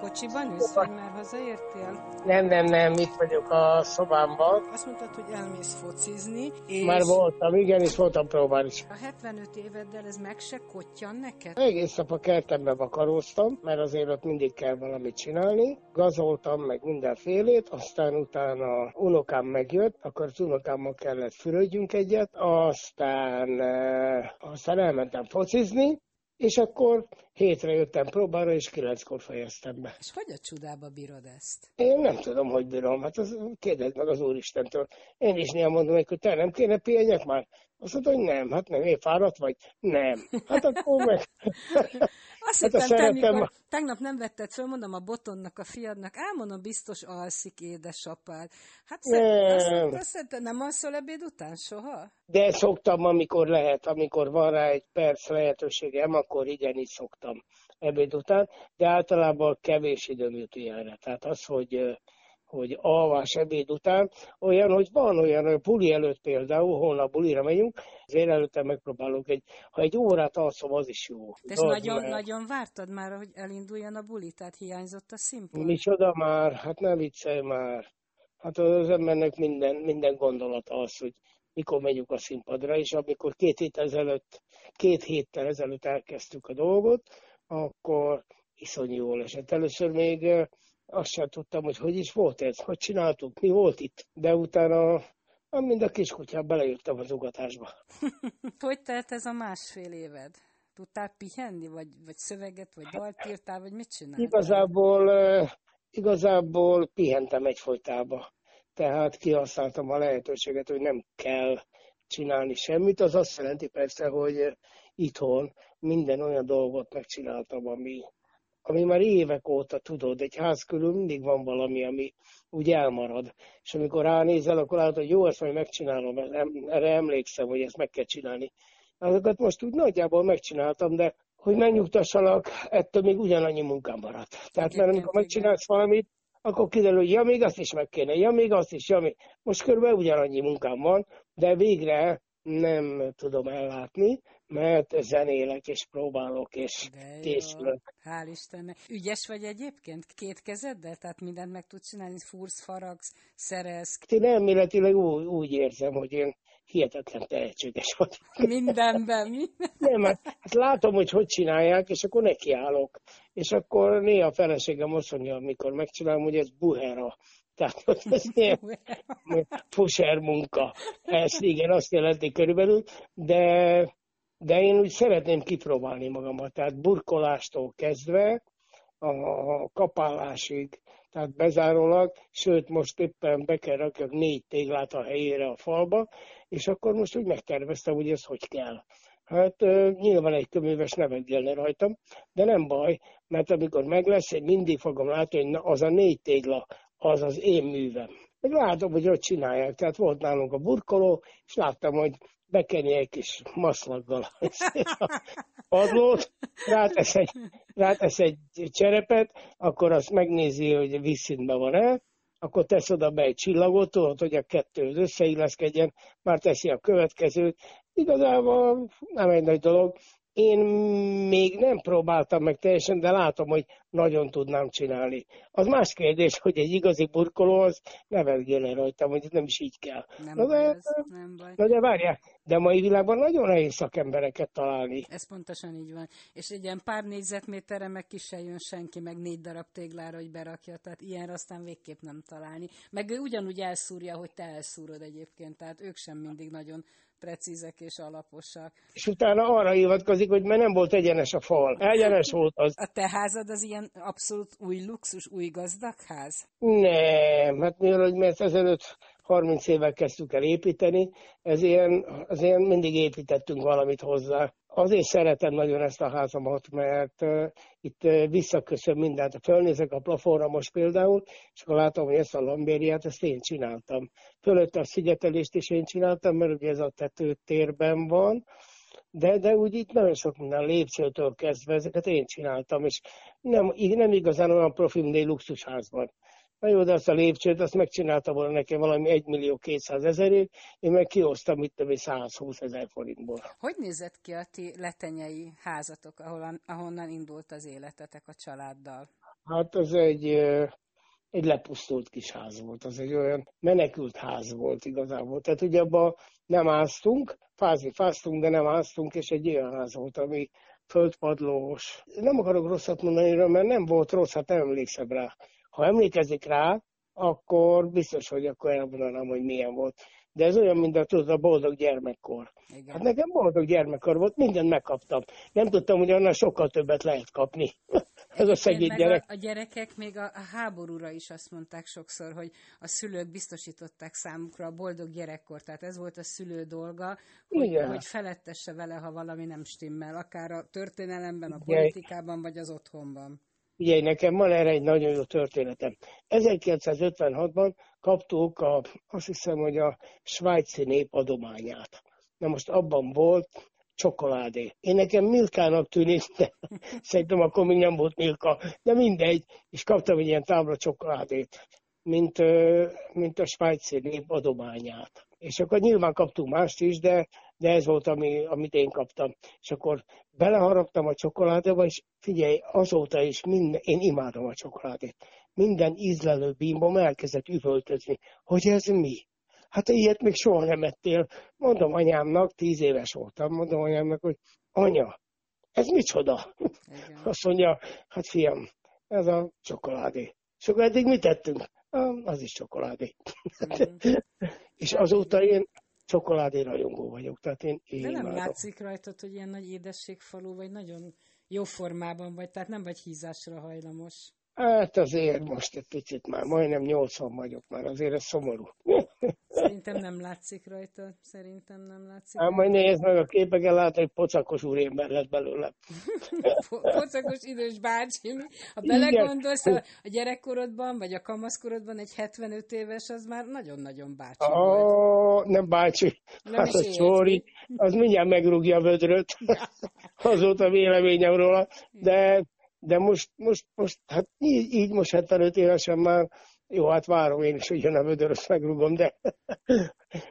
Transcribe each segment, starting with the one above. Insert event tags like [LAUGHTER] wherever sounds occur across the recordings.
kocsiban ülsz, vagy már hazaértél? Nem, nem, nem, itt vagyok a szobámban. Azt mondtad, hogy elmész focizni, és Már voltam, igen, és voltam próbálni is. a 75 éveddel ez meg se kottyan neked? Egész nap a kertembe vakaróztam, mert azért ott mindig kell valamit csinálni. Gazoltam meg mindenfélét, aztán utána unokám megjött, akkor az unokámmal kellett fürödjünk egyet, aztán, eh, aztán elmentem focizni, és akkor hétre jöttem próbára, és kilenckor fejeztem be. És hogy a csodába bírod ezt? Én nem tudom, hogy bírom. Hát az, kérdezd meg az Úristentől. Én is néha mondom, hogy te nem kéne pihenjek már? Azt mondta, hogy nem. Hát nem, én fáradt vagy? Nem. Hát akkor meg... [LAUGHS] Azt Hát a hittem, te, szeretem- mikor tegnap nem vetted föl, mondom a botonnak, a fiadnak, elmondom, biztos alszik édesapád. Hát Nem. Azt, azt, azt, nem alszol ebéd után soha? De szoktam, amikor lehet, amikor van rá egy perc lehetőségem, akkor igenis szoktam ebéd után, de általában kevés időm jut ilyenre. Tehát az, hogy hogy alvás ebéd után, olyan, hogy van olyan, hogy buli előtt például, holnap bulira megyünk, azért előtte megpróbálok egy, ha egy órát alszom, az is jó. De ezt Az, nagyon, mert- nagyon vártad már, hogy elinduljon a buli, tehát hiányzott a színpad? Micsoda már? Hát ne viccelj már. Hát az embernek minden, minden gondolata az, hogy mikor megyünk a színpadra, és amikor két hét ezelőtt, két héttel ezelőtt elkezdtük a dolgot, akkor iszonyú jól esett. Először még azt sem tudtam, hogy hogy is volt ez, hogy csináltuk, mi volt itt. De utána, mind a kiskutyám belejöttem az ugatásba. [LAUGHS] Hogy telt ez a másfél éved? Tudtál pihenni, vagy, vagy szöveget, vagy dalt írtál, vagy mit csináltál? Igazából, igazából pihentem egyfolytába. Tehát kihasználtam a lehetőséget, hogy nem kell csinálni semmit. Az azt jelenti persze, hogy itthon minden olyan dolgot megcsináltam, ami, ami már évek óta tudod, egy ház körül mindig van valami, ami úgy elmarad. És amikor ránézel, akkor látod, hogy jó, ezt majd megcsinálom, erre emlékszem, hogy ezt meg kell csinálni. Azokat most úgy nagyjából megcsináltam, de hogy megnyugtassalak, ettől még ugyanannyi munkám maradt. Tehát mert amikor megcsinálsz valamit, akkor kiderül, hogy ja, még azt is meg kéne, ja, még azt is, ja, még... Most körülbelül ugyanannyi munkám van, de végre nem tudom ellátni, mert zenélek és próbálok és De jó. készülök. Hál' Istennek. Ügyes vagy egyébként? Két kezeddel? Tehát mindent meg tudsz csinálni? Fúrsz, faragsz, szerez, Én elméletileg úgy, úgy érzem, hogy én hihetetlen tehetséges vagyok. mindenben. mi? Nem, hát, hát látom, hogy hogy csinálják, és akkor nekiállok. És akkor néha a feleségem azt mondja, amikor megcsinálom, hogy ez buhera. Tehát hogy ez [LAUGHS] ilyen fuser munka. Ez igen, azt jelenti körülbelül, de, de én úgy szeretném kipróbálni magamat. Tehát burkolástól kezdve a kapálásig, tehát bezárólag, sőt most éppen be kell rakjak négy téglát a helyére a falba, és akkor most úgy megterveztem, hogy ez hogy kell. Hát nyilván egy köműves nevetgélne rajtam, de nem baj, mert amikor meg lesz, én mindig fogom látni, hogy na, az a négy tégla, az az én művem. Meg látom, hogy hogy csinálják. Tehát volt nálunk a burkoló, és láttam, hogy bekenni egy kis maszlaggal a [LAUGHS] padlót, rátesz egy, rátesz egy cserepet, akkor azt megnézi, hogy vízszintben van-e, akkor tesz oda be egy csillagot, hogy a kettő összeilleszkedjen, már teszi a következőt. Igazából nem egy nagy dolog. Én még nem próbáltam meg teljesen, de látom, hogy nagyon tudnám csinálni. Az más kérdés, hogy egy igazi burkoló az nevetgél rajtam, hogy nem is így kell. Nem Na baj, de, ez, nem baj. na de várjál, de a mai világban nagyon nehéz szakembereket találni. Ez pontosan így van. És egy ilyen pár négyzetméterre meg ki se jön senki, meg négy darab téglára, hogy berakja, tehát ilyenre aztán végképp nem találni. Meg ő ugyanúgy elszúrja, hogy te elszúrod egyébként, tehát ők sem mindig nagyon precízek és alaposak. És utána arra hivatkozik, hogy mert nem volt egyenes a fal. Egyenes volt az. A te házad az ilyen abszolút új luxus, új gazdag ház? Nem, hát mivel, hogy mert ezelőtt 30 évvel kezdtük el építeni, ez ilyen, az ilyen mindig építettünk valamit hozzá. Azért szeretem nagyon ezt a házamat, mert itt visszaköszön mindent. Fölnézek a plafonra most például, és akkor látom, hogy ezt a lambériát, ezt én csináltam. Fölött a szigetelést is én csináltam, mert ugye ez a tetőtérben van, de, de úgy itt nagyon sok minden lépcsőtől kezdve ezeket én csináltam, és nem, nem igazán olyan profi, egy luxusházban. Na jó, de azt a lépcsőt, azt megcsinálta volna nekem valami 1 millió 200 ezerért, én meg kiosztam itt többi 120 ezer forintból. Hogy nézett ki a ti letenyei házatok, ahol, ahonnan indult az életetek a családdal? Hát az egy, egy lepusztult kis ház volt, az egy olyan menekült ház volt igazából. Tehát ugye abban nem áztunk, fázni fáztunk, de nem áztunk, és egy olyan ház volt, ami földpadlós. Nem akarok rosszat mondani, mert nem volt rossz, hát nem emlékszem rá ha emlékezik rá, akkor biztos, hogy akkor elmondanám, hogy milyen volt. De ez olyan, mint a, tudod, a boldog gyermekkor. Igen. Hát nekem boldog gyermekkor volt, mindent megkaptam. Nem tudtam, hogy annál sokkal többet lehet kapni. [LAUGHS] ez a szegény gyerek. A, a gyerekek még a, a háborúra is azt mondták sokszor, hogy a szülők biztosították számukra a boldog gyerekkor. Tehát ez volt a szülő dolga, hogy, hogy felettesse vele, ha valami nem stimmel, akár a történelemben, a politikában, vagy az otthonban. Ugye nekem van erre egy nagyon jó történetem. 1956-ban kaptuk a, azt hiszem, hogy a svájci nép adományát. Na most abban volt csokoládé. Én nekem Milkának tűnik, de [LAUGHS] szerintem akkor még nem volt Milka, de mindegy, és kaptam egy ilyen tábla csokoládét, mint, mint a svájci nép adományát. És akkor nyilván kaptunk mást is, de, de ez volt, ami, amit én kaptam. És akkor beleharaptam a csokoládéba, és figyelj, azóta is minden, én imádom a csokoládét. Minden ízlelő bimbom elkezdett üvöltözni, hogy ez mi? Hát ilyet még soha nem ettél. Mondom anyámnak, tíz éves voltam, mondom anyámnak, hogy anya, ez micsoda? Igen. Azt mondja, hát fiam, ez a csokoládé. És akkor eddig mit tettünk? Az is csokoládé. Mm. [LAUGHS] és azóta én csokoládé rajongó vagyok. Tehát én, én De nem imádom. látszik rajtad, hogy ilyen nagy édességfalú, vagy nagyon jó formában vagy, tehát nem vagy hízásra hajlamos. Hát azért most egy picit már, majdnem 80 vagyok már, azért ez szomorú. Szerintem nem látszik rajta, szerintem nem látszik. Hát majd nézd meg a képeken, látod, hogy pocakos úrémber lett belőle. pocakos idős bácsi. Ha belegondolsz, a, a gyerekkorodban, vagy a kamaszkorodban egy 75 éves, az már nagyon-nagyon bácsi oh, volt. Nem bácsi, nem hát a csóri, az mindjárt megrúgja a vödröt. Azóta véleményem róla, de de most, most, most hát így, így most 75 évesen már, jó, hát várom én is, hogy jön a vödörös megrugom, de...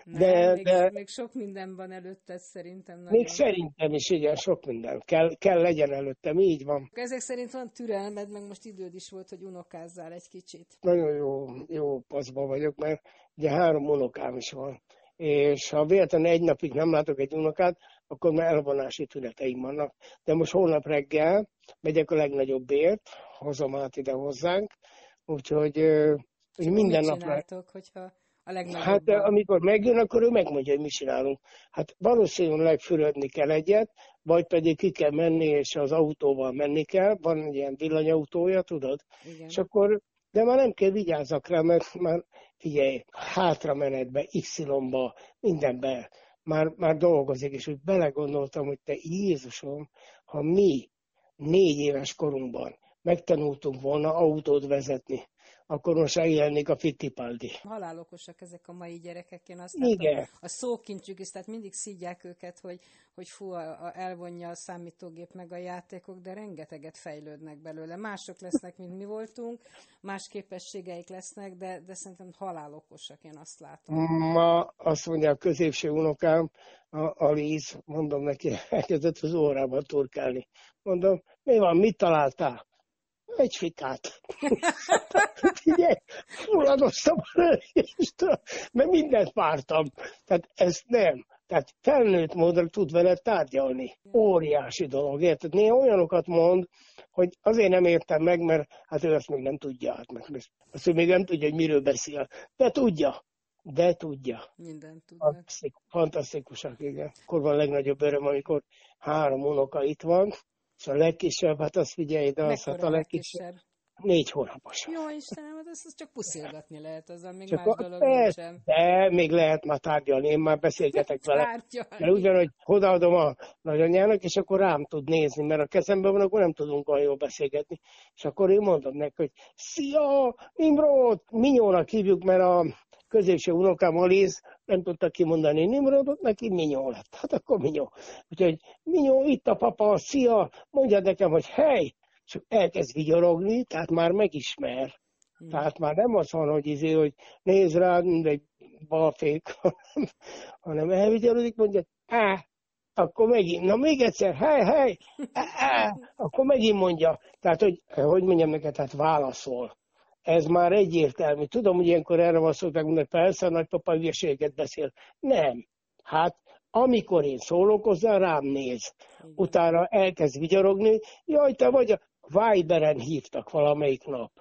de, még, de még sok minden van előtted szerintem. Nagyon. Még szerintem is, igen, sok minden. Kell, kell legyen előttem, így van. Ezek szerint van türelmed, meg most időd is volt, hogy unokázzál egy kicsit. Nagyon jó, jó paszba vagyok, mert ugye három unokám is van. És ha véletlenül egy napig nem látok egy unokát, akkor már elvonási tüneteim vannak. De most holnap reggel megyek a legnagyobbért, hozom át ide hozzánk, úgyhogy hogy minden nap... Csináltok, hogyha a legnagyobb... Hát amikor megjön, akkor ő megmondja, hogy mi csinálunk. Hát valószínűleg fürödni kell egyet, vagy pedig ki kell menni, és az autóval menni kell. Van ilyen villanyautója, tudod? Igen. És akkor de már nem kell vigyázzak rá, mert már figyelj, hátra menetbe, Y-ba, mindenbe már, már dolgozik, és úgy belegondoltam, hogy te Jézusom, ha mi négy éves korunkban megtanultunk volna autót vezetni, akkor most eljelennék a Fittipaldi. Halálokosak ezek a mai gyerekek, én azt Igen. Látom, a szókincsük is, tehát mindig szídják őket, hogy, hogy fú, a, a, elvonja a számítógép meg a játékok, de rengeteget fejlődnek belőle. Mások lesznek, mint mi voltunk, más képességeik lesznek, de, de szerintem halálokosak, én azt látom. Ma azt mondja a középső unokám, a, a Liz, mondom neki, elkezdett az órában turkálni. Mondom, mi van, mit találtál? Egy fikát. Figyelj, fulladoztam a rögéstől, mert mindent vártam. Tehát ez nem. Tehát felnőtt módra tud vele tárgyalni. Óriási dolog, érted? Néha olyanokat mond, hogy azért nem értem meg, mert hát ő azt még nem tudja. Hát meg, azt ő még nem tudja, hogy miről beszél. De tudja. De tudja. Minden tudja. Fantasztikusak, igen. Akkor van a legnagyobb öröm, amikor három unoka itt van, és a legkisebb, hát azt figyelj, de az, hát a legkisebb. Négy hónapos. Jó Istenem, hát ezt, csak puszilgatni lehet, az még csak más dolog nincsen. De még lehet már tárgyalni, én már beszélgetek [LAUGHS] vele. Mert ugyanúgy odaadom a nagyanyának, és akkor rám tud nézni, mert a kezemben van, akkor nem tudunk olyan jól beszélgetni. És akkor én mondom neki, hogy szia, Nimrod! Minyónak hívjuk, mert a középső unokám Aliz nem tudta kimondani Nimrodot, neki Minyó lett. Hát akkor Minyó. Úgyhogy Minyó, itt a papa, szia, mondja nekem, hogy hely, és elkezd vigyorogni, tehát már megismer. Hmm. Tehát már nem az van, hogy, izé, hogy néz rá, mint egy balfék, [LAUGHS] hanem, hanem elvigyorodik, mondja, á, akkor megint, na még egyszer, hely, hely, [LAUGHS] á, á, akkor megint mondja. Tehát, hogy, hogy mondjam neked, tehát válaszol. Ez már egyértelmű. Tudom, hogy ilyenkor erre van szó, hogy persze, a nagypapa hülyeséget beszél. Nem. Hát amikor én szólok hozzá, rám néz. Utána elkezd vigyorogni, jaj, te vagy a Viberen hívtak valamelyik nap.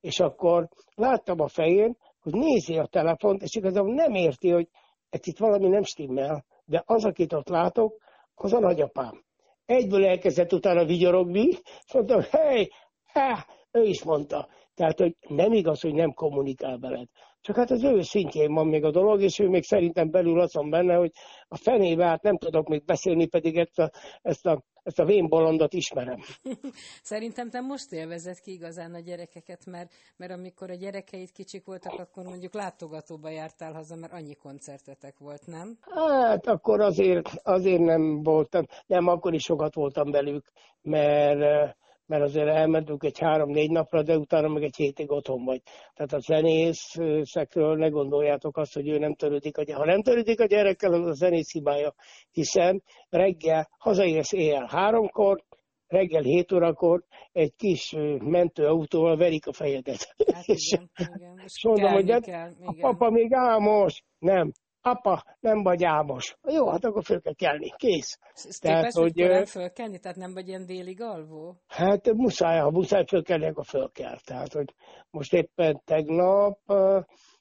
És akkor láttam a fején, hogy nézi a telefont, és igazából nem érti, hogy ez itt valami nem stimmel, de az, akit ott látok, az a nagyapám. Egyből elkezdett utána vigyorogni, és mondtam, hely, há, ő is mondta. Tehát, hogy nem igaz, hogy nem kommunikál veled. Csak hát az ő szintjén van még a dolog, és ő még szerintem belül az van benne, hogy a fenébe hát nem tudok még beszélni, pedig ezt a, ezt a ezt a vénbolondot ismerem. [LAUGHS] Szerintem te most élvezed ki igazán a gyerekeket, mert, mert amikor a gyerekeid kicsik voltak, akkor mondjuk látogatóba jártál haza, mert annyi koncertetek volt, nem? Hát akkor azért, azért nem voltam, nem, akkor is sokat voltam velük, mert mert azért elmentünk egy három-négy napra, de utána meg egy hétig otthon vagy. Tehát a zenészekről ne gondoljátok azt, hogy ő nem törődik a gyerek. Ha nem törődik a gyerekkel, az a zenész hibája, hiszen reggel hazaérsz éjjel háromkor, reggel 7 órakor egy kis mentőautóval verik a fejedet. Hát [LAUGHS] igen, igen. és mondom, hogy kell, igen. a papa még álmos. Nem, apa, nem vagy álmos. Jó, hát akkor föl kell kelni, kész. Ez tehát, hogy, hogy fölkelni, tehát nem vagy ilyen délig alvó? Hát muszáj, ha muszáj fölkelni, akkor föl kell. Tehát, hogy most éppen tegnap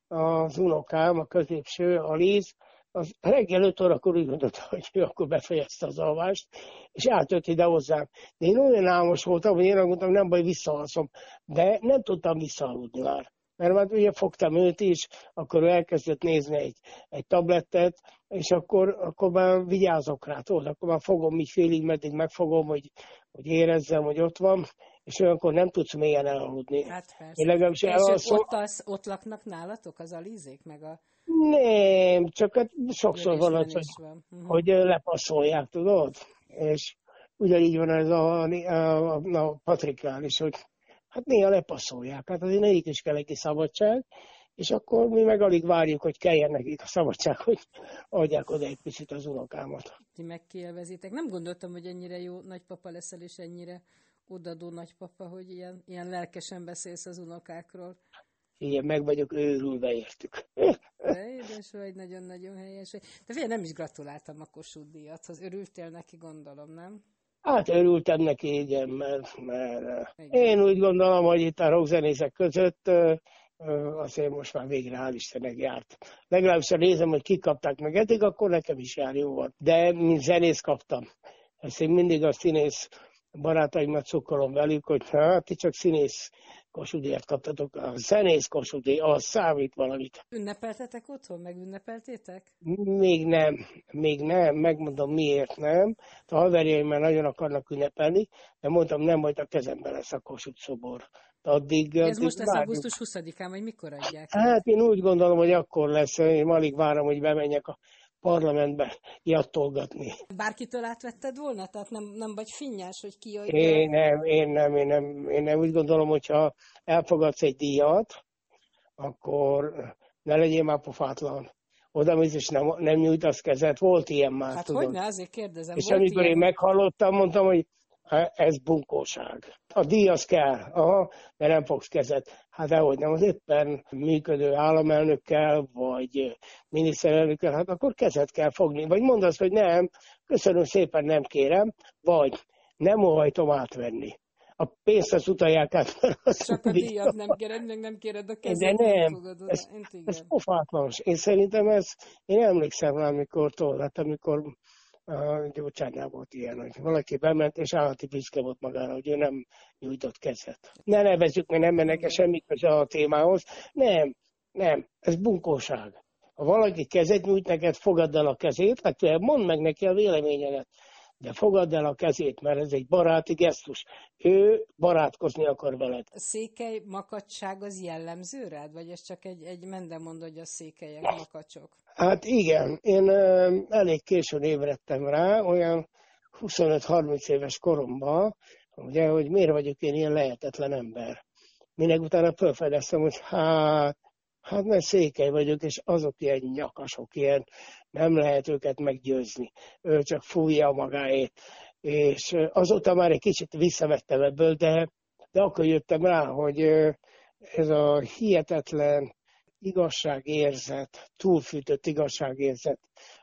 az unokám, a középső, a Liz, az reggel 5 órakor úgy gondolta, [LAUGHS] hogy ő akkor befejezte az alvást, és átjött ide hozzám. De én olyan álmos voltam, hogy én mondtam, nem baj, visszaalszom. De nem tudtam visszaaludni már mert már ugye fogtam őt is, akkor ő elkezdett nézni egy, egy tablettet, és akkor, akkor már vigyázok rá, tudod, akkor már fogom így félig, meddig megfogom, hogy, hogy érezzem, hogy ott van, és olyankor nem tudsz mélyen elaludni. Hát persze. Én legalábbis és elalszom... ott, az, ott laknak nálatok az alízék, meg a... Nem, csak hát sokszor van az, hogy, van. Uh-huh. hogy lepasszolják, tudod? És ugyanígy van ez a, a, a, a Patrikán is, hogy hát néha lepasszolják. Hát azért nekik is kell egy szabadság, és akkor mi meg alig várjuk, hogy kelljen nekik a szabadság, hogy adják oda egy picit az unokámat. Ti megkielvezitek. Nem gondoltam, hogy ennyire jó nagypapa leszel, és ennyire odadó nagypapa, hogy ilyen, ilyen lelkesen beszélsz az unokákról. Igen, meg vagyok őrülve értük. De édes vagy, nagyon-nagyon helyes. De figyelj, nem is gratuláltam a Kossuth díjathoz. Örültél neki, gondolom, nem? Hát örültem neki, igen, mert, mert én úgy gondolom, hogy itt a rockzenészek között azért most már végre hál' Istennek járt. Legalábbis ha nézem, hogy kik kapták meg eddig, akkor nekem is jár jó volt. De mint zenész kaptam. Ezt én mindig a színész barátaimat cukkolom velük, hogy hát ti csak színész kosudíjat kaptatok, a zenész kosudíj, az számít valamit. Ünnepeltetek otthon? Megünnepeltétek? Még nem, még nem, megmondom miért nem. A haverjaim már nagyon akarnak ünnepelni, de mondtam, nem majd a kezemben lesz a Kossuth szobor. Addig, Ez addig most lesz várjuk. augusztus 20-án, vagy mikor adják? Hát én úgy gondolom, hogy akkor lesz, én alig várom, hogy bemenjek a parlamentbe jattolgatni. Bárkitől átvetted volna? Tehát nem, nem vagy finnyás, hogy ki jöjjön? Én nem, én nem, én nem, én nem úgy gondolom, hogyha elfogadsz egy díjat, akkor ne legyél már pofátlan. Oda mész, és nem, nem nyújtasz kezet. Volt ilyen már, hát tudod. hogyne, azért kérdezem. És amikor ilyen... én meghallottam, mondtam, hogy ez bunkóság. A díj az kell, aha, de nem fogsz kezet. Hát dehogy nem, az éppen működő államelnökkel, vagy miniszterelnökkel, hát akkor kezet kell fogni. Vagy mondasz, hogy nem, köszönöm szépen, nem kérem, vagy nem óhajtom átvenni. A pénzt az utalják át. Csak a díjat nem kéred, meg nem kéred a kezet. De nem, nem ez, ez pofátlan. Én szerintem ez, én emlékszem rá, amikor tollát, amikor a gyógycsánál volt ilyen, hogy valaki bement, és állati büszke volt magára, hogy ő nem nyújtott kezet. Ne nevezzük, mert nem mennek semmi köze a témához. Nem, nem, ez bunkóság. Ha valaki kezet nyújt neked, fogadd el a kezét, hát mondd meg neki a véleményedet de fogadd el a kezét, mert ez egy baráti gesztus. Ő barátkozni akar veled. A székely makacság az jellemző rád, vagy ez csak egy, egy mendemond, hogy a székelyek makacsok? Hát igen, én elég későn ébredtem rá, olyan 25-30 éves koromban, ugye, hogy miért vagyok én ilyen lehetetlen ember. Minek utána felfedeztem, hogy hát, hát mert székely vagyok, és azok ilyen nyakasok, ilyen nem lehet őket meggyőzni. Ő csak fújja magáét. És azóta már egy kicsit visszavettem ebből, de, de akkor jöttem rá, hogy ez a hihetetlen igazságérzet, túlfűtött igazságérzet,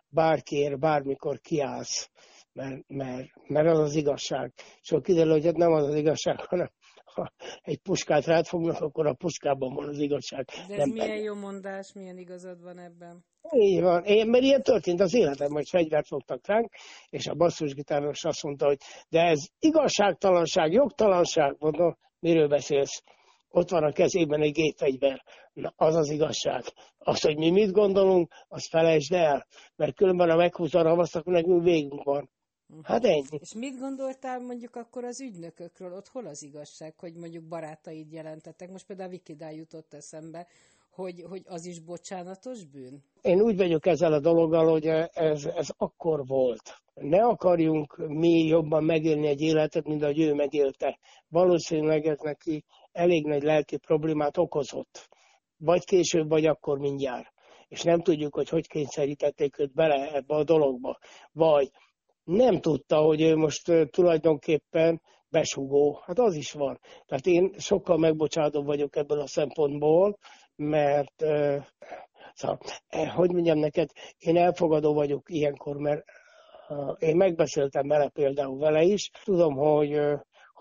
bárkiért, bármikor kiállsz, mert, mert, mert az az igazság. És akkor kiderül, hogy hát nem az az igazság, [LAUGHS] hanem ha egy puskát rád fognak, akkor a puskában van az igazság. De ez nem milyen pedig. jó mondás, milyen igazad van ebben? Így van. Én, mert ilyen történt az életem, hogy fegyvert fogtak ránk, és a basszusgitáros azt mondta, hogy de ez igazságtalanság, jogtalanság, mondom, miről beszélsz? Ott van a kezében egy gépfegyver. Na, az az igazság. Az, hogy mi mit gondolunk, azt felejtsd el, mert különben a meghúzza a ravaszt, akkor nekünk végünk van. Hát ennyi. És mit gondoltál mondjuk akkor az ügynökökről? Ott hol az igazság, hogy mondjuk barátaid jelentettek? Most például a Wikidál jutott eszembe, hogy, hogy az is bocsánatos bűn? Én úgy vagyok ezzel a dologgal, hogy ez, ez akkor volt. Ne akarjunk mi jobban megélni egy életet, mint ahogy ő megélte. Valószínűleg ez neki elég nagy lelki problémát okozott. Vagy később, vagy akkor mindjárt. És nem tudjuk, hogy hogy kényszerítették őt bele ebbe a dologba. Vagy nem tudta, hogy ő most tulajdonképpen besugó. Hát az is van. Tehát én sokkal megbocsátóbb vagyok ebből a szempontból, mert szóval, eh, hogy mondjam neked, én elfogadó vagyok ilyenkor, mert én megbeszéltem vele például vele is, tudom, hogy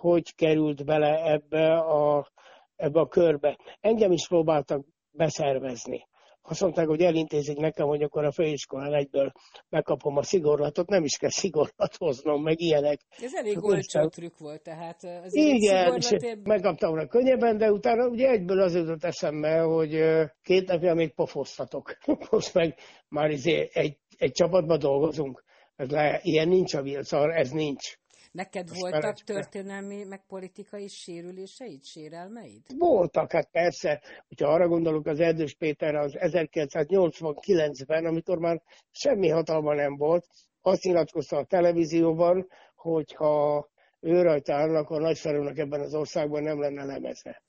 hogy került bele ebbe a, ebbe a körbe. Engem is próbáltak beszervezni azt mondták, hogy elintézik nekem, hogy akkor a főiskolán egyből megkapom a szigorlatot, nem is kell szigorlat hoznom, meg ilyenek. Ez elég olcsó trükk volt, tehát az Igen, és megkaptam volna könnyebben, de utána ugye egyből az jutott eszembe, hogy két napja még pofoztatok. [LAUGHS] Most meg már izé egy, egy csapatban dolgozunk. Ez le, ilyen nincs a vilcar, ez nincs. Neked Most voltak történelmi, meg politikai sérüléseid, sérelmeid? Voltak, hát persze. Hogyha arra gondolok az Erdős Péter az 1989-ben, amikor már semmi hatalma nem volt, azt nyilatkozta a televízióban, hogyha ő rajta állnak, a nagyfelőnek ebben az országban nem lenne lemeze.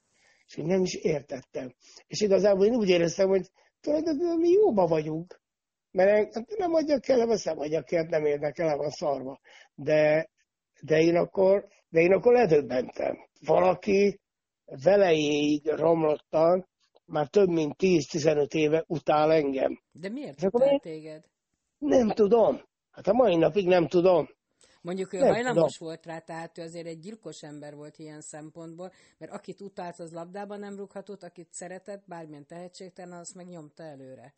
És én nem is értettem. És igazából én úgy éreztem, hogy tulajdonképpen mi jóba vagyunk. Mert hát nem adjak el, nem adjak el, nem érdekel, van szarva. De de én akkor, de én akkor ledöbbentem. Valaki velejéig romlottan, már több mint 10-15 éve utál engem. De miért utál téged? Nem tudom. Hát a mai napig nem tudom. Mondjuk ő nem hajlamos tudom. volt rá, tehát ő azért egy gyilkos ember volt ilyen szempontból, mert akit utált, az labdában nem rúghatott, akit szeretett, bármilyen tehetségtelen, azt meg nyomta előre.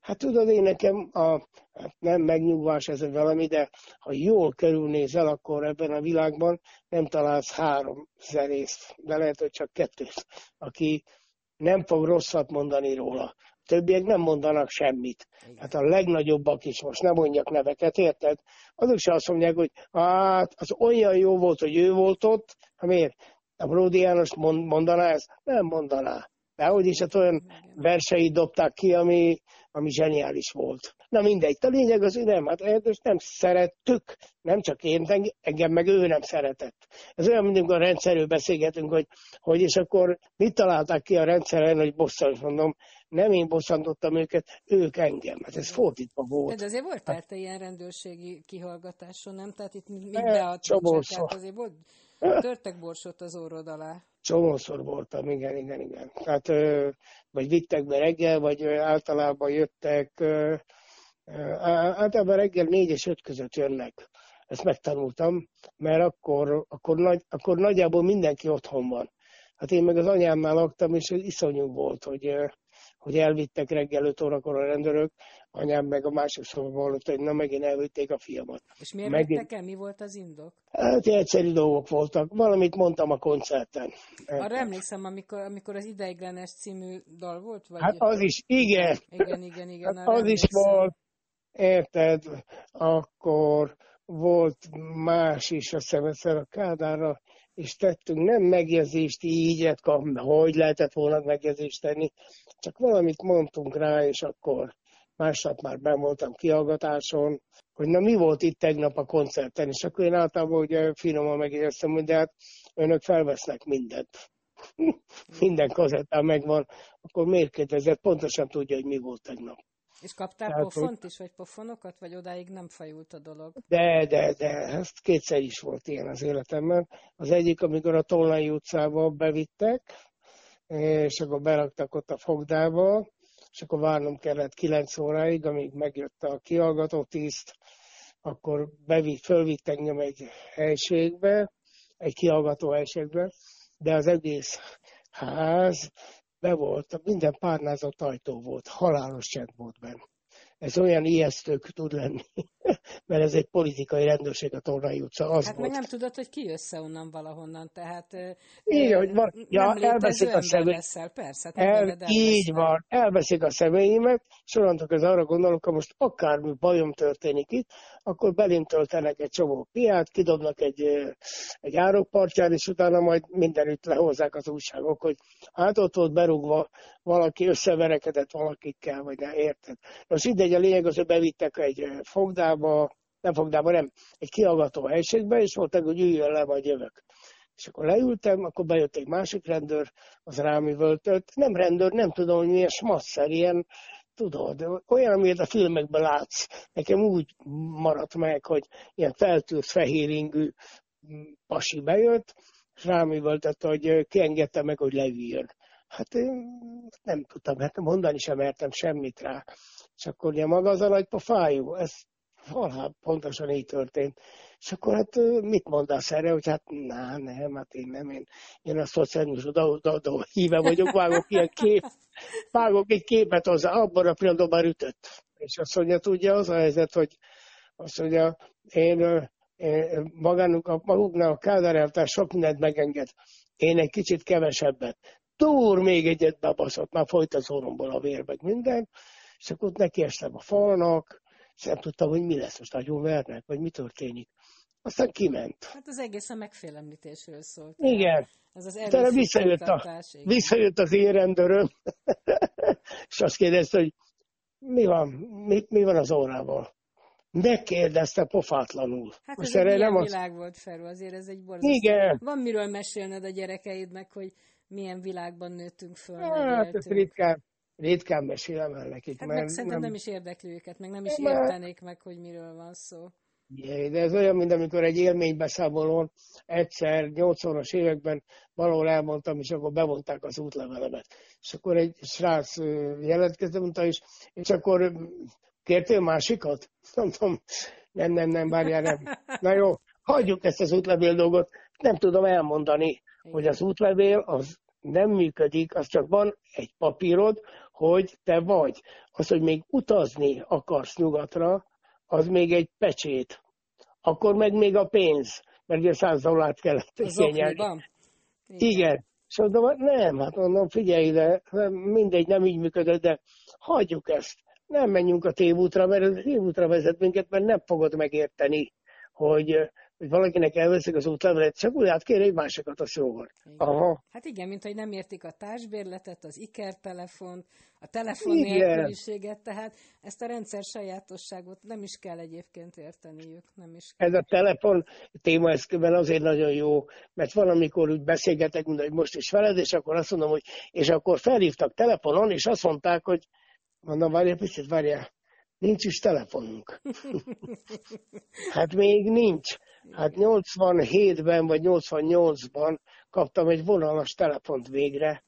Hát tudod, én nekem a, hát nem megnyugvás ez valami, de ha jól körülnézel, akkor ebben a világban nem találsz három zenészt, de lehet, hogy csak kettőt, aki nem fog rosszat mondani róla. Többiek nem mondanak semmit. Hát a legnagyobbak is, most nem mondjak neveket, érted? Azok se azt mondják, hogy hát az olyan jó volt, hogy ő volt ott, ha miért? A Bródi János mondaná ezt? Nem mondaná. De hogy is, hát olyan verseit dobták ki, ami, ami zseniális volt. Na mindegy, a lényeg az, hogy nem, hát Erdős nem szerettük, nem csak én, engem meg ő nem szeretett. Ez olyan, mint amikor a rendszerről beszélgetünk, hogy, hogy és akkor mit találták ki a rendszeren, hogy bosszant, mondom, nem én bosszantottam őket, ők engem. Hát ez fordítva volt. De azért volt hát, te ilyen rendőrségi kihallgatáson, nem? Tehát itt mit beadtunk, tehát azért volt, törtek borsot az orrod alá. Csomószor voltam, igen, igen, igen. Tehát, vagy vittek be reggel, vagy általában jöttek, általában reggel négy és öt között jönnek. Ezt megtanultam, mert akkor, akkor, nagy, akkor nagyjából mindenki otthon van. Hát én meg az anyámnál laktam, és iszonyú volt, hogy hogy elvittek reggel 5 órakor a rendőrök, anyám meg a másik szobában hallott, hogy na megint elvitték a fiamat. És miért megint... vettek el? Mi volt az indok? Hát egyszerű dolgok voltak. Valamit mondtam a koncerten. Arra emlékszem, amikor, amikor az Ideiglenes című dal volt? Vagy hát az is, igen. Igen, igen, igen. Hát az is volt, érted, akkor volt más is, a szemeszer a Kádárra, és tettünk nem megjegyzést így, hát hogy lehetett volna megjegyzést tenni, csak valamit mondtunk rá, és akkor másnap már ben voltam kihallgatáson, hogy na mi volt itt tegnap a koncerten, és akkor én általában ugye finoman megjegyeztem, hogy de hát önök felvesznek mindent. [LAUGHS] Minden kazettán megvan, akkor miért kérdezett? Pontosan tudja, hogy mi volt tegnap. És kaptál Tehát, pofont is, vagy pofonokat, vagy odáig nem fajult a dolog? De, de, de, ezt kétszer is volt ilyen az életemben. Az egyik, amikor a Tolnai utcába bevittek, és akkor beraktak ott a fogdába, és akkor várnom kellett 9 óráig, amíg megjött a kihallgató tiszt, akkor bevitt, fölvitt engem egy helységbe, egy kihallgató helységbe, de az egész ház be volt, minden párnázott ajtó volt, halálos csend volt benne ez olyan ijesztő tud lenni, [LAUGHS] mert ez egy politikai rendőrség a Tornai utca. Az hát volt. meg nem tudod, hogy ki össze onnan valahonnan, tehát Igen, hogy van, ja, elveszik a személy. persze, hát el, így van, elveszik a személyimet, és onnantól ez arra gondolok, ha most akármi bajom történik itt, akkor belém töltenek egy csomó piát, kidobnak egy, egy árokpartján, és utána majd mindenütt lehozzák az újságok, hogy hát ott volt berúgva valaki, összeverekedett valakikkel, vagy ne, érted? Most ide mindegy, a lényeg az, hogy bevittek egy fogdába, nem fogdába, nem, egy kiallgató helységbe, és mondták, hogy üljön le, vagy jövök. És akkor leültem, akkor bejött egy másik rendőr, az rám üvöltött. Nem rendőr, nem tudom, hogy milyen smasszer, ilyen, tudod, olyan, amit a filmekben látsz. Nekem úgy maradt meg, hogy ilyen feltűrt fehéringű pasi bejött, és rám üvöltött, hogy kiengedte meg, hogy leüljön. Hát én nem tudtam, hát mondani sem mertem semmit rá. És akkor ugye maga az a nagy pofájú, ez valahol pontosan így történt. És akkor hát mit mondasz erre, hogy hát na, nem, hát én nem, én, én a szociális oda híve vagyok, vágok ilyen kép, vágok egy képet hozzá, abban a pillanatban már ütött. És azt mondja, tudja, az a helyzet, hogy azt mondja, én, én magánuk, maguknak a Kádár sok mindent megenged. Én egy kicsit kevesebbet. Túr még egyet bebaszott, már folyt az orromból a vér, meg minden és akkor neki estem a falnak, és nem tudtam, hogy mi lesz, most nagyon vernek, vagy mi történik. Aztán kiment. Hát az egész a megfélemlítésről szólt. Igen. Ez az Utána visszajött, a, visszajött az én rendőröm, [LAUGHS] és azt kérdezte, hogy mi van, mi, mi van az órával. Megkérdezte pofátlanul. Hát Most ez egy nem az... világ volt, Feró, azért ez egy borzasztó. Igen. Van miről mesélned a gyerekeidnek, hogy milyen világban nőttünk föl. Hát, ez ritkán, ritkán mesélem el nekik. Hát mert meg szerintem nem, nem is érdekli őket, meg nem is értenék meg, hogy miről van szó. Yeah, de ez olyan, mint amikor egy élménybeszámolón egyszer, 80-as években valahol elmondtam, és akkor bevonták az útlevelemet. És akkor egy srác jelentkezett, mondta is, és akkor kértél másikat? [LAUGHS] Mondtam, nem, nem, nem, várjál, nem. [LAUGHS] Na jó, hagyjuk ezt az útlevél dolgot. Nem tudom elmondani. Hogy az útlevél az nem működik, az csak van egy papírod, hogy te vagy. Az, hogy még utazni akarsz nyugatra, az még egy pecsét. Akkor meg még a pénz, mert ugye száz dollárt kellett igényelni. Igen. És mondom, nem, hát mondom, figyelj ide, mindegy, nem így működött, de hagyjuk ezt. Nem menjünk a tévútra, mert a tévútra vezet minket, mert nem fogod megérteni, hogy hogy valakinek elveszik az útlevelet, csak úgy átkér egy másikat, a jóval. Aha. Hát igen, mint hogy nem értik a társbérletet, az ikertelefont, a telefon nélküliséget, tehát ezt a rendszer sajátosságot nem is kell egyébként érteniük. Nem is kell. Ez a telefon téma eszközben azért nagyon jó, mert valamikor úgy beszélgetek, mint hogy most is veled, és akkor azt mondom, hogy és akkor felhívtak telefonon, és azt mondták, hogy mondom, várjál, picit, várjál, nincs is telefonunk. [LAUGHS] hát még nincs. Hát 87-ben vagy 88-ban kaptam egy vonalas telefont végre,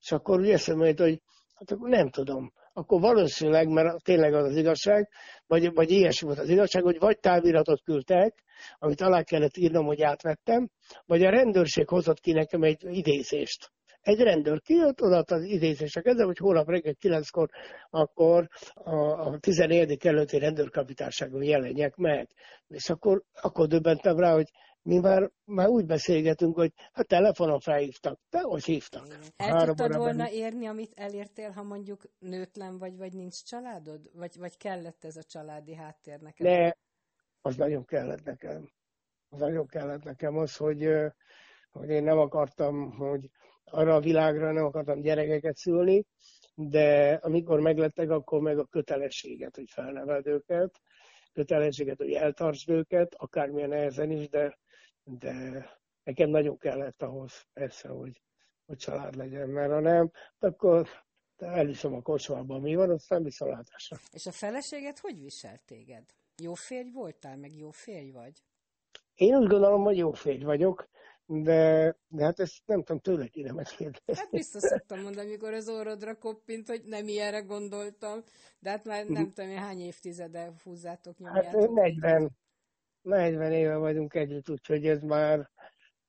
és akkor úgy eszembe jut, hogy hát akkor nem tudom. Akkor valószínűleg, mert tényleg az az igazság, vagy, vagy ilyesmi volt az igazság, hogy vagy táviratot küldtek, amit alá kellett írnom, hogy átvettem, vagy a rendőrség hozott ki nekem egy idézést egy rendőr kijött, odaadta az idézéseket, de hogy holnap reggel 9-kor akkor a, a 14. előtti rendőrkapitányságon jelenjek meg. És akkor, akkor döbbentem rá, hogy mi már, már úgy beszélgetünk, hogy a telefonon felhívtak, de hogy hívtak. El tudtad volna érni, amit elértél, ha mondjuk nőtlen vagy, vagy nincs családod? Vagy, vagy kellett ez a családi háttér neked? Ne, az nagyon kellett nekem. Az nagyon kellett nekem az, hogy, hogy én nem akartam, hogy arra a világra nem akartam gyerekeket szülni, de amikor meglettek, akkor meg a kötelességet, hogy felneveld őket, kötelességet, hogy eltartsd őket, akármilyen nehezen is, de, de nekem nagyon kellett ahhoz persze, hogy, hogy család legyen, mert ha nem, akkor eliszom a kocsmába, mi van, aztán viszontlátásra. És a feleséget hogy viselt téged? Jó férj voltál, meg jó férj vagy? Én úgy gondolom, hogy jó férj vagyok, de, de hát ezt nem tudom tőle kéne megkérdezni. Hát biztos szoktam mondani, amikor az orrodra koppint, hogy nem ilyenre gondoltam, de hát már nem tudom, hány évtizede húzzátok nyomjátok. Hát 40, 40 éve vagyunk együtt, úgyhogy ez már,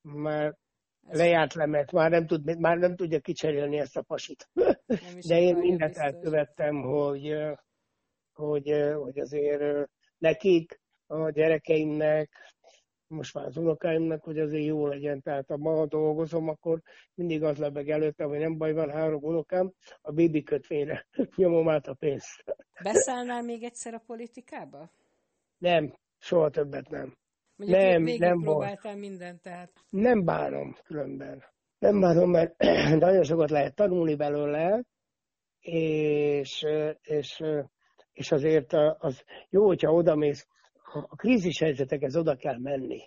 már ez lejárt lemet, már nem, tud, már nem tudja kicserélni ezt a pasit. De én mindent biztos. elkövettem, hogy, hogy, hogy azért nekik, a gyerekeimnek, most már az unokáimnak, hogy azért jó legyen. Tehát ha ma dolgozom, akkor mindig az lebeg előtte, hogy nem baj, van három unokám, a bibi kötvényre [LAUGHS] nyomom át a pénzt. Beszállnál még egyszer a politikába? Nem, soha többet nem. Mondjuk nem, nem próbáltál mindent, tehát. Nem bánom különben. Nem bánom, mert [CLEARS THROAT] nagyon sokat lehet tanulni belőle, és, és, és azért az jó, hogyha odamész, a krízis helyzetekhez oda kell menni.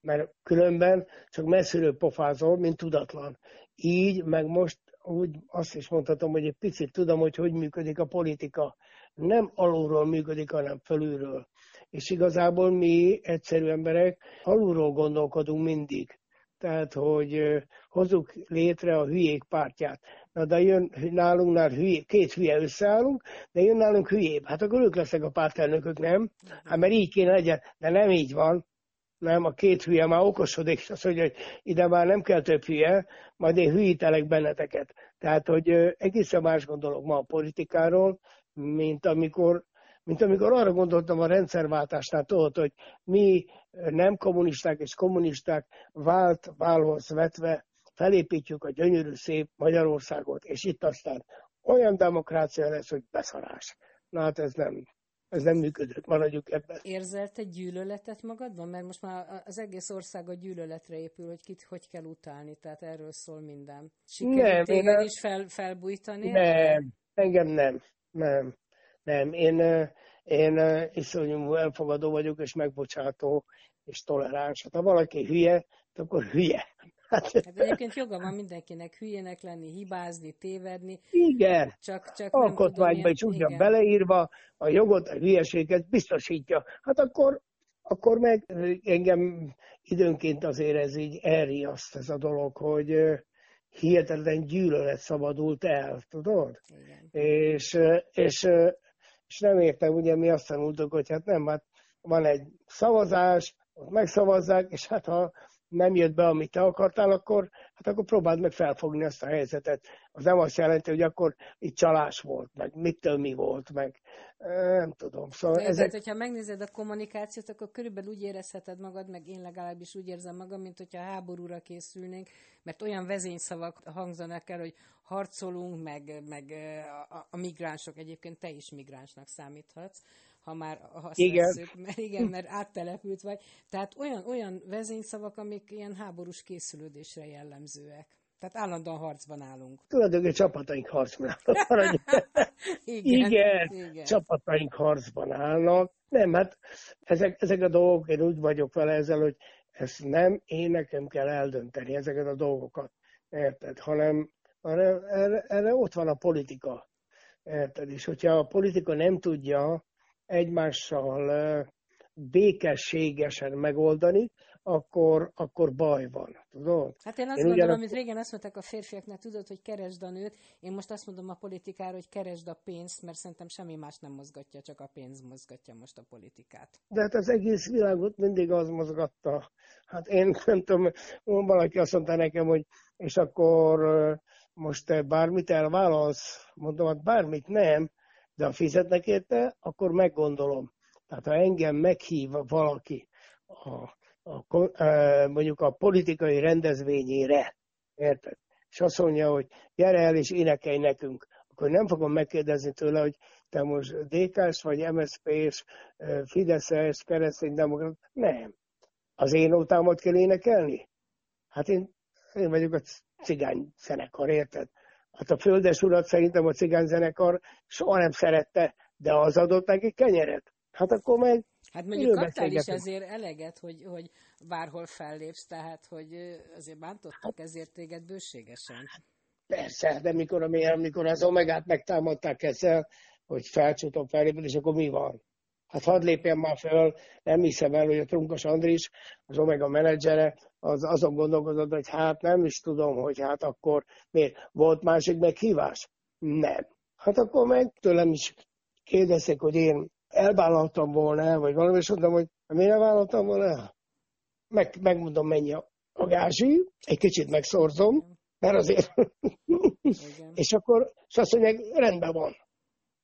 Mert különben csak messziről pofázol, mint tudatlan. Így, meg most úgy azt is mondhatom, hogy egy picit tudom, hogy hogy működik a politika. Nem alulról működik, hanem fölülről. És igazából mi, egyszerű emberek, alulról gondolkodunk mindig. Tehát, hogy hozzuk létre a hülyék pártját. Na, de jön nálunknál hülyé, két hülye összeállunk, de jön nálunk hülyébb. Hát akkor ők lesznek a pártelnökök, nem? Hát mert így kéne legyen, de nem így van. Nem, a két hülye már okosodik, és azt mondja, hogy ide már nem kell több hülye, majd én hülyítelek benneteket. Tehát, hogy egészen más gondolok ma a politikáról, mint amikor mint amikor arra gondoltam a rendszerváltásnál, tudod, hogy mi nem kommunisták és kommunisták vált válhoz vetve felépítjük a gyönyörű szép Magyarországot, és itt aztán olyan demokrácia lesz, hogy beszarás. Na hát ez nem, ez nem működött, maradjuk ebben. Érzel te gyűlöletet magadban? Mert most már az egész ország a gyűlöletre épül, hogy kit hogy kell utálni, tehát erről szól minden. Sikerült nem, téged én is fel, felbújtani? Nem, engem nem, nem, nem. Én, én iszonyú elfogadó vagyok, és megbocsátó, és toleráns. Hát ha valaki hülye, akkor hülye. Hát, hát egyébként joga van mindenkinek hülyének lenni, hibázni, tévedni. Igen. Csak, csak Alkotmányba is ugyan beleírva, a jogot, a hülyeséget biztosítja. Hát akkor, akkor meg engem időnként azért ez így elriaszt ez a dolog, hogy hihetetlen gyűlölet szabadult el, tudod? Igen. És, és, és nem értem, ugye mi azt tanultuk, hogy hát nem, hát van egy szavazás, ott megszavazzák, és hát ha nem jött be, amit te akartál, akkor, hát akkor próbáld meg felfogni azt a helyzetet. Az nem azt jelenti, hogy akkor itt csalás volt, meg mitől mi volt, meg nem tudom. Szóval De, ezek... Tehát, hogyha megnézed a kommunikációt, akkor körülbelül úgy érezheted magad, meg én legalábbis úgy érzem magam, mint hogyha háborúra készülnénk, mert olyan vezényszavak hangzanak el, hogy harcolunk, meg, meg a, a migránsok, egyébként te is migránsnak számíthatsz, ha már azt igen. Veszük, mert igen, mert [LAUGHS] áttelepült vagy. Tehát olyan, olyan vezényszavak, amik ilyen háborús készülődésre jellemzőek. Tehát állandóan harcban állunk. Tulajdonképpen csapataink harcban állnak. [LAUGHS] igen, igen, igen, csapataink harcban állnak. Nem, hát ezek, ezek a dolgok, én úgy vagyok vele ezzel, hogy ezt nem én nekem kell eldönteni ezeket a dolgokat. Érted? Hanem, hanem erre, erre ott van a politika. Érted? És hogyha a politika nem tudja egymással békességesen megoldani, akkor, akkor baj van. Tudod? Hát én azt én gondolom, amit régen azt mondták a férfiaknak, tudod, hogy keresd a nőt, én most azt mondom a politikára, hogy keresd a pénzt, mert szerintem semmi más nem mozgatja, csak a pénz mozgatja most a politikát. De hát az egész világot mindig az mozgatta. Hát én [LAUGHS] nem tudom, valaki azt mondta nekem, hogy és akkor most te bármit elválasz, mondom, hát bármit nem, de ha fizetnek érte, akkor meggondolom. Tehát ha engem meghív valaki a a, mondjuk a politikai rendezvényére, érted? És azt mondja, hogy gyere el és énekelj nekünk, akkor nem fogom megkérdezni tőle, hogy te most DK-s vagy MSZP-s, Fideszes, kereszténydemokrat. Nem. Az én ótámat kell énekelni? Hát én, én vagyok a cigány zenekar, érted? Hát a földes urat szerintem a cigány zenekar soha nem szerette, de az adott neki kenyeret. Hát akkor meg Hát mondjuk kaptál is ezért eleget, hogy, hogy bárhol fellépsz, tehát hogy azért bántottak ezért téged bőségesen. Persze, de mikor, amikor az Omegát megtámadták ezzel, hogy felcsútom fellépni, és akkor mi van? Hát hadd lépjen már föl, nem hiszem el, hogy a Trunkos Andris, az Omega menedzsere, az azon gondolkodott, hogy hát nem is tudom, hogy hát akkor miért volt másik meghívás? Nem. Hát akkor meg tőlem is kérdezték, hogy én elvállaltam volna el, vagy valami, és mondtam, hogy miért elvállaltam volna el? Meg, megmondom, mennyi a, a gázsi, egy kicsit megszorzom, mert azért... [LAUGHS] és akkor és azt mondják, rendben van.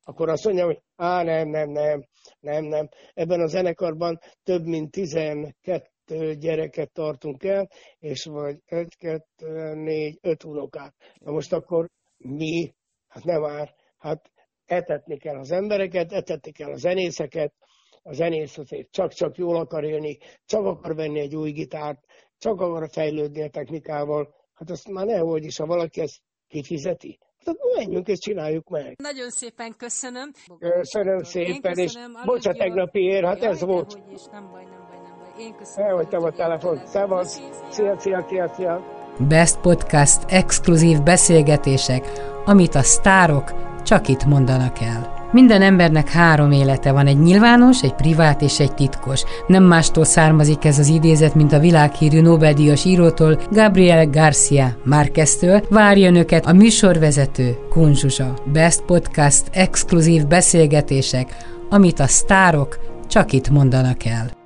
Akkor azt mondja, hogy á, nem, nem, nem, nem, nem. Ebben a zenekarban több mint 12 gyereket tartunk el, és vagy 1, 2, 4, 5 unokát. Na most akkor mi? Hát nem már. Hát etetni kell az embereket, etetni kell a zenészeket, a zenész azért csak-csak jól akar élni, csak akar venni egy új gitárt, csak akar fejlődni a technikával. Hát azt már nehogy is, ha valaki ezt kifizeti. Hát menjünk és csináljuk meg. Nagyon szépen köszönöm. Köszönöm szépen, és bocsánat tegnapi ér, hát ez volt. Is, nem baj, nem baj, nem baj. Én köszönöm. Elhagytam a telefon. Szevasz. Szia, szia, szia, szia. Best Podcast exkluzív beszélgetések, amit a sztárok csak itt mondanak el. Minden embernek három élete van, egy nyilvános, egy privát és egy titkos. Nem mástól származik ez az idézet, mint a világhírű Nobel-díjas írótól, Gabriel Garcia Márqueztől. Várja önöket a műsorvezető Kunzsuzsa. Best Podcast exkluzív beszélgetések, amit a sztárok csak itt mondanak el.